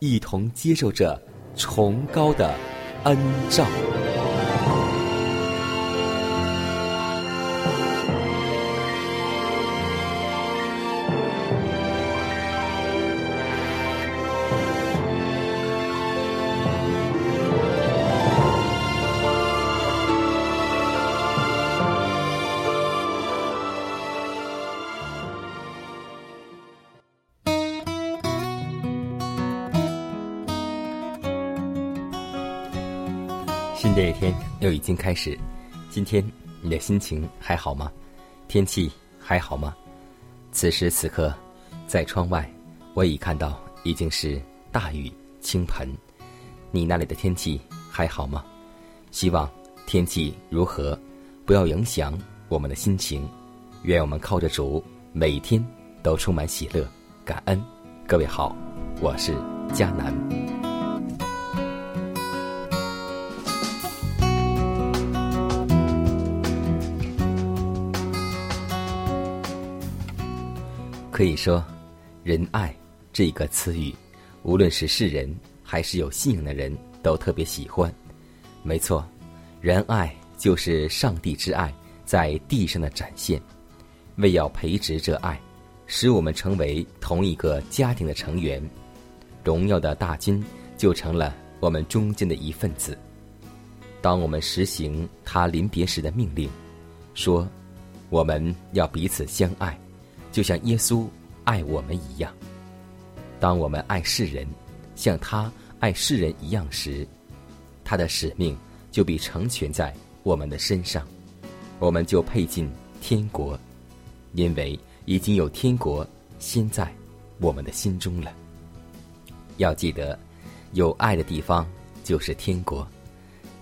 一同接受着崇高的恩照。新的一天又已经开始，今天你的心情还好吗？天气还好吗？此时此刻，在窗外，我已看到已经是大雨倾盆。你那里的天气还好吗？希望天气如何，不要影响我们的心情。愿我们靠着主，每天都充满喜乐、感恩。各位好，我是佳南。可以说，“仁爱”这个词语，无论是世人还是有信仰的人都特别喜欢。没错，仁爱就是上帝之爱在地上的展现。为要培植这爱，使我们成为同一个家庭的成员，荣耀的大军就成了我们中间的一份子。当我们实行他临别时的命令，说我们要彼此相爱。就像耶稣爱我们一样，当我们爱世人，像他爱世人一样时，他的使命就必成全在我们的身上，我们就配进天国，因为已经有天国先在我们的心中了。要记得，有爱的地方就是天国。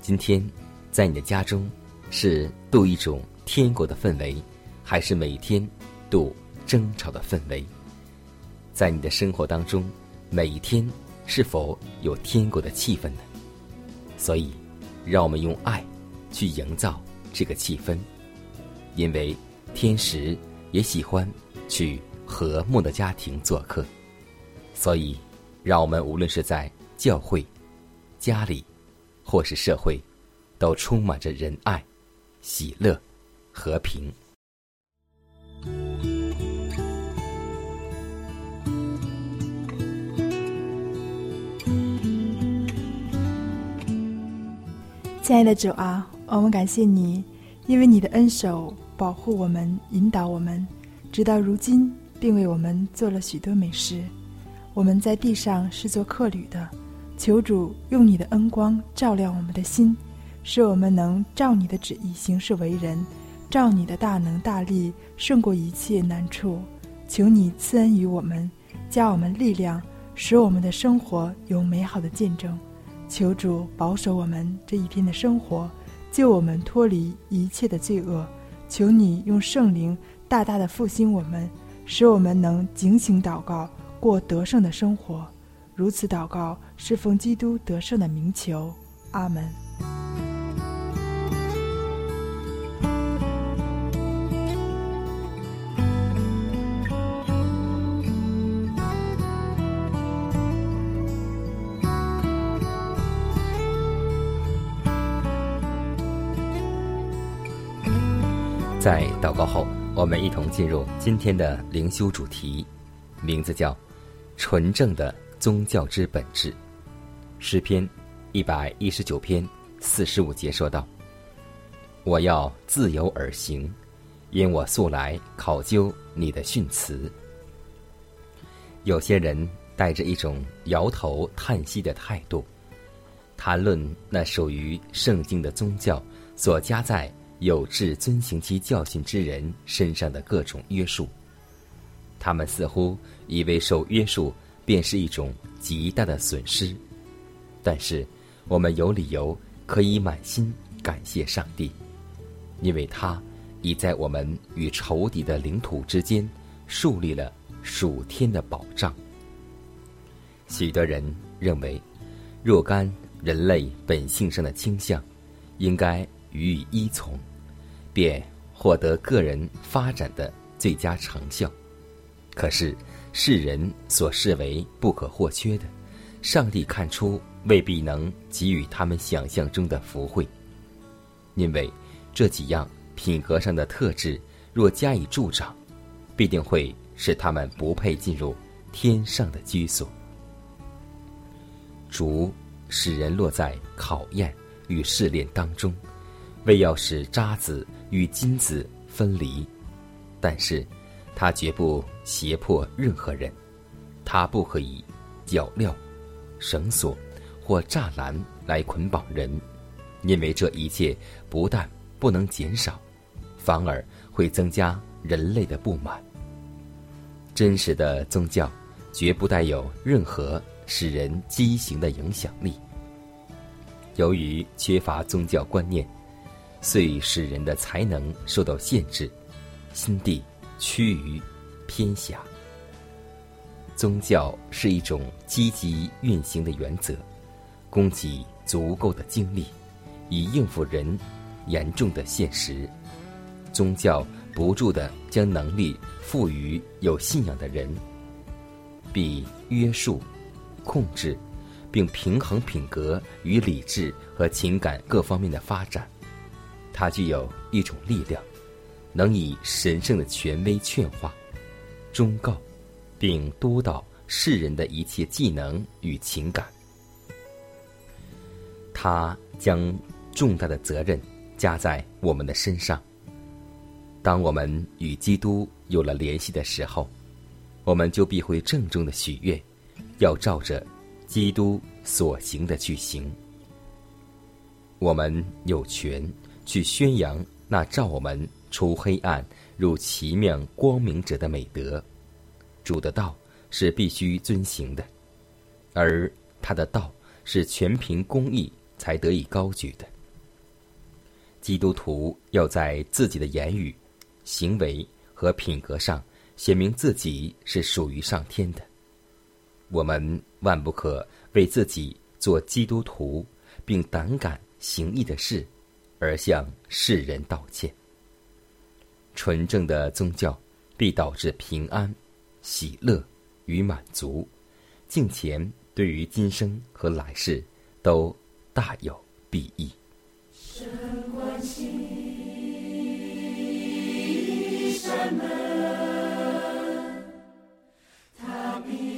今天，在你的家中，是度一种天国的氛围，还是每天度？争吵的氛围，在你的生活当中，每一天是否有天国的气氛呢？所以，让我们用爱去营造这个气氛，因为天使也喜欢去和睦的家庭做客。所以，让我们无论是在教会、家里，或是社会，都充满着仁爱、喜乐、和平。亲爱的主啊，我们感谢你，因为你的恩手保护我们、引导我们，直到如今，并为我们做了许多美事。我们在地上是做客旅的，求主用你的恩光照亮我们的心，使我们能照你的旨意行事为人，照你的大能大力胜过一切难处。求你赐恩于我们，加我们力量，使我们的生活有美好的见证。求主保守我们这一天的生活，救我们脱离一切的罪恶。求你用圣灵大大的复兴我们，使我们能警醒祷告，过得胜的生活。如此祷告，是奉基督得胜的名求。阿门。在祷告后，我们一同进入今天的灵修主题，名字叫“纯正的宗教之本质”。诗篇一百一十九篇四十五节说道：“我要自由而行，因我素来考究你的训词。”有些人带着一种摇头叹息的态度，谈论那属于圣经的宗教所加在有志遵行其教训之人身上的各种约束。他们似乎以为受约束便是一种极大的损失，但是我们有理由可以满心感谢上帝，因为他已在我们与仇敌的领土之间树立了。属天的保障。许多人认为，若干人类本性上的倾向，应该予以依从，便获得个人发展的最佳成效。可是，世人所视为不可或缺的，上帝看出未必能给予他们想象中的福慧，因为这几样品格上的特质若加以助长，必定会。使他们不配进入天上的居所。主使人落在考验与试炼当中，为要使渣子与金子分离，但是，他绝不胁迫任何人，他不可以脚镣、绳索或栅栏来捆绑人，因为这一切不但不能减少，反而会增加人类的不满。真实的宗教，绝不带有任何使人畸形的影响力。由于缺乏宗教观念，遂使人的才能受到限制，心地趋于偏狭。宗教是一种积极运行的原则，供给足够的精力，以应付人严重的现实。宗教。不住的将能力赋予有信仰的人，必约束、控制，并平衡品格与理智和情感各方面的发展。它具有一种力量，能以神圣的权威劝化、忠告，并督导世人的一切技能与情感。他将重大的责任加在我们的身上。当我们与基督有了联系的时候，我们就必会郑重的许愿，要照着基督所行的去行。我们有权去宣扬那照我们出黑暗入奇妙光明者的美德。主的道是必须遵行的，而他的道是全凭公义才得以高举的。基督徒要在自己的言语。行为和品格上显明自己是属于上天的，我们万不可为自己做基督徒并胆敢行义的事而向世人道歉。纯正的宗教必导致平安喜乐与满足敬虔对于今生和来世都大有裨益。神关心一扇门他必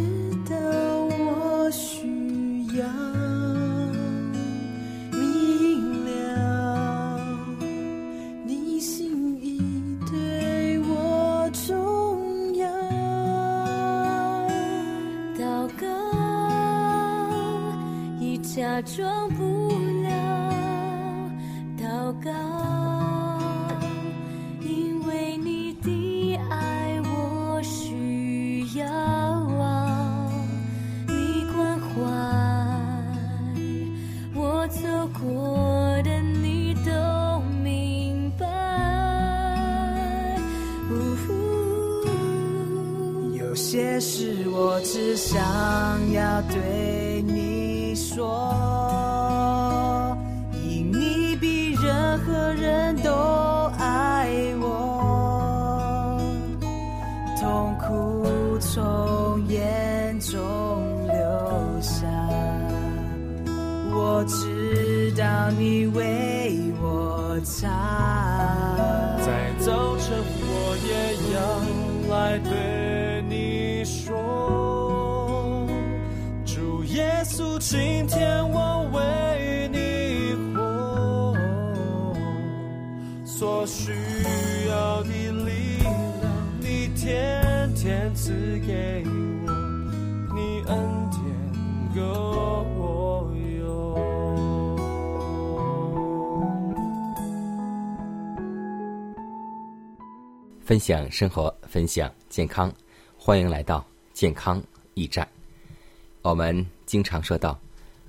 说耶稣。今天我为你活，所需要的力量，你天天赐给我，你恩典够我用。分享生活，分享健康，欢迎来到健康驿站。我们经常说到，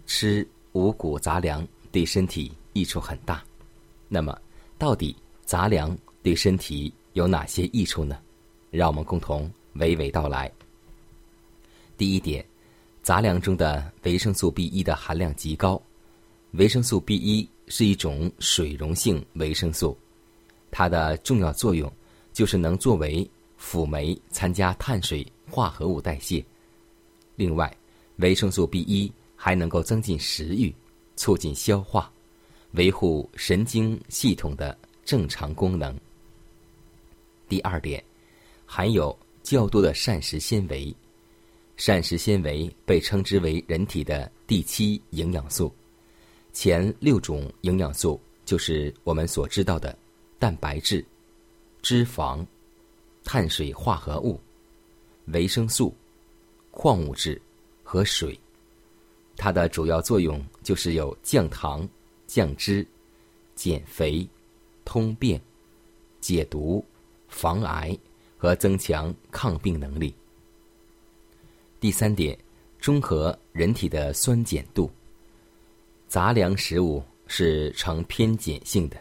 吃五谷杂粮对身体益处很大。那么，到底杂粮对身体有哪些益处呢？让我们共同娓娓道来。第一点，杂粮中的维生素 B 一的含量极高。维生素 B 一是一种水溶性维生素，它的重要作用就是能作为辅酶参加碳水化合物代谢。另外，维生素 B 一还能够增进食欲，促进消化，维护神经系统的正常功能。第二点，含有较多的膳食纤维。膳食纤维被称之为人体的第七营养素。前六种营养素就是我们所知道的蛋白质、脂肪、碳水化合物、维生素、矿物质。和水，它的主要作用就是有降糖、降脂、减肥、通便、解毒、防癌和增强抗病能力。第三点，中和人体的酸碱度。杂粮食物是呈偏碱性的，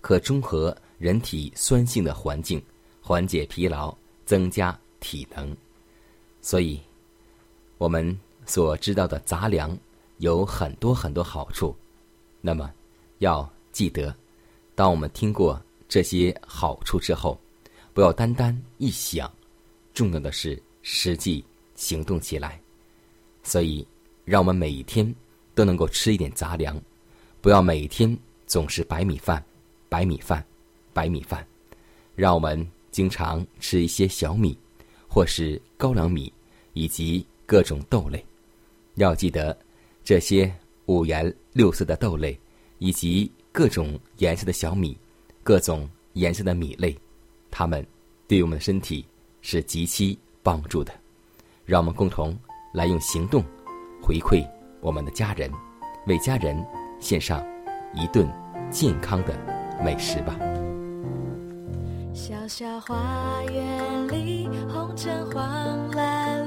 可中和人体酸性的环境，缓解疲劳，增加体能。所以，我们。所知道的杂粮有很多很多好处，那么要记得，当我们听过这些好处之后，不要单单一想，重要的是实际行动起来。所以，让我们每一天都能够吃一点杂粮，不要每天总是白米饭、白米饭、白米饭。让我们经常吃一些小米，或是高粱米，以及各种豆类。要记得，这些五颜六色的豆类，以及各种颜色的小米，各种颜色的米类，它们对我们的身体是极其帮助的。让我们共同来用行动回馈我们的家人，为家人献上一顿健康的美食吧。小小花园里，红橙黄蓝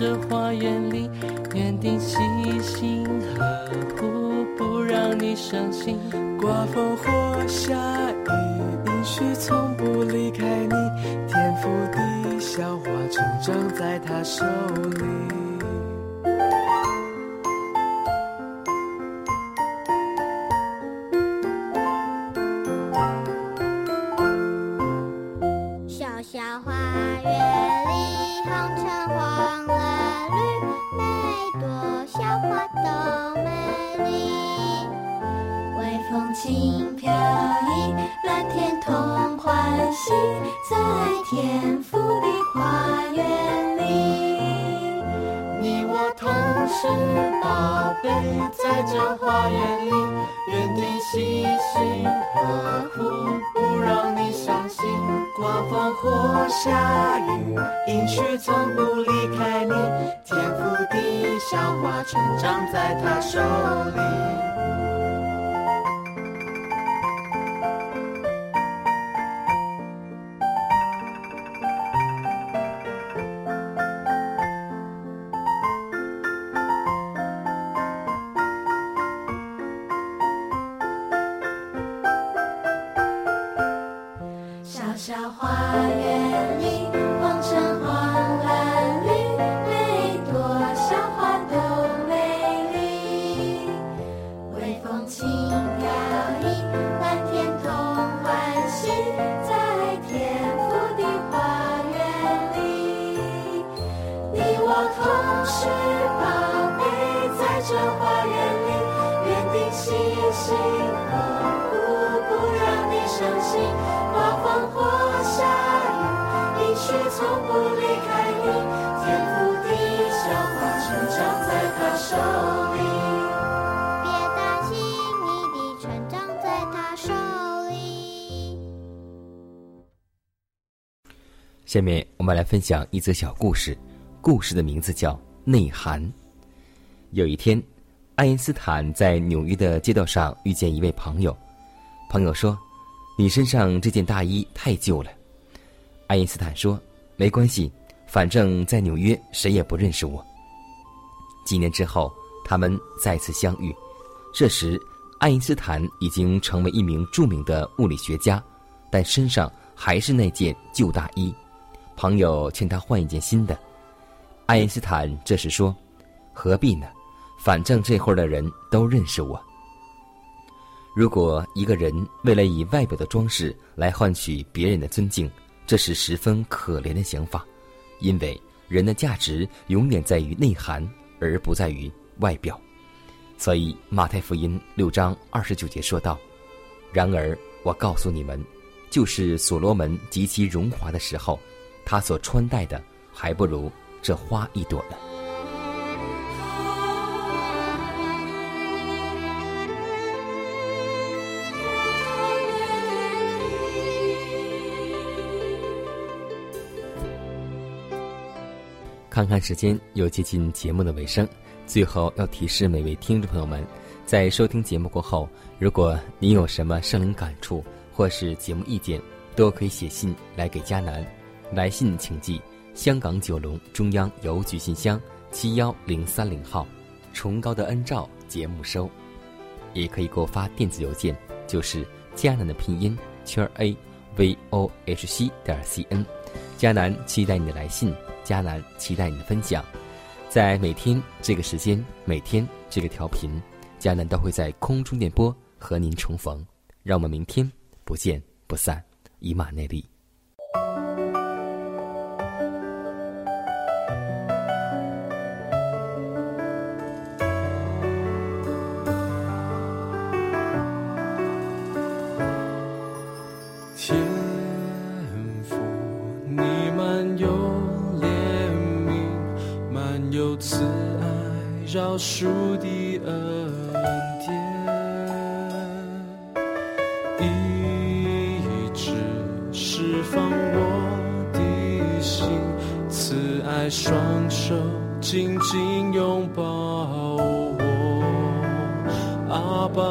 这花园里，园丁细心呵护，不让你伤心。刮风或下雨，允许从不离开你，天赋地小花成长在他手里。下面我们来分享一则小故事，故事的名字叫《内涵》。有一天，爱因斯坦在纽约的街道上遇见一位朋友，朋友说：“你身上这件大衣太旧了。”爱因斯坦说：“没关系，反正在纽约谁也不认识我。”几年之后，他们再次相遇，这时爱因斯坦已经成为一名著名的物理学家，但身上还是那件旧大衣。朋友劝他换一件新的，爱因斯坦这时说：“何必呢？反正这会儿的人都认识我。”如果一个人为了以外表的装饰来换取别人的尊敬，这是十分可怜的想法，因为人的价值永远在于内涵，而不在于外表。所以马太福音六章二十九节说道：“然而我告诉你们，就是所罗门极其荣华的时候，他所穿戴的还不如这花一朵呢。”看看时间，又接近节目的尾声。最后要提示每位听众朋友们，在收听节目过后，如果您有什么生灵感触或是节目意见，都可以写信来给迦南。来信请寄香港九龙中央邮局信箱七幺零三零号，崇高的恩照节目收。也可以给我发电子邮件，就是迦南的拼音圈 a v o h c 点 c n。迦南期待你的来信，迦南期待你的分享。在每天这个时间，每天这个调频，迦南都会在空中电波和您重逢。让我们明天不见不散，以马内利。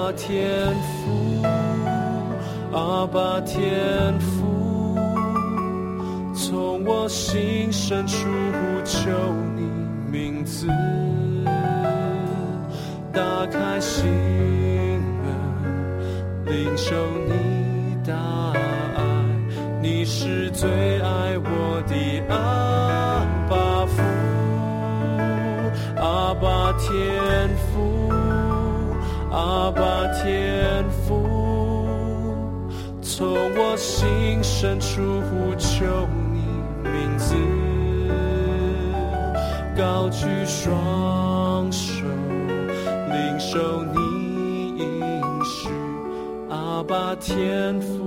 爸天父。阿爸天父，从我心深处呼求你名字，打开心门，领受你大爱，你是最爱我深处呼求你名字，高举双手，领受你应许，阿爸天父，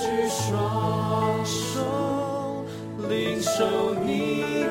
举双手，领受你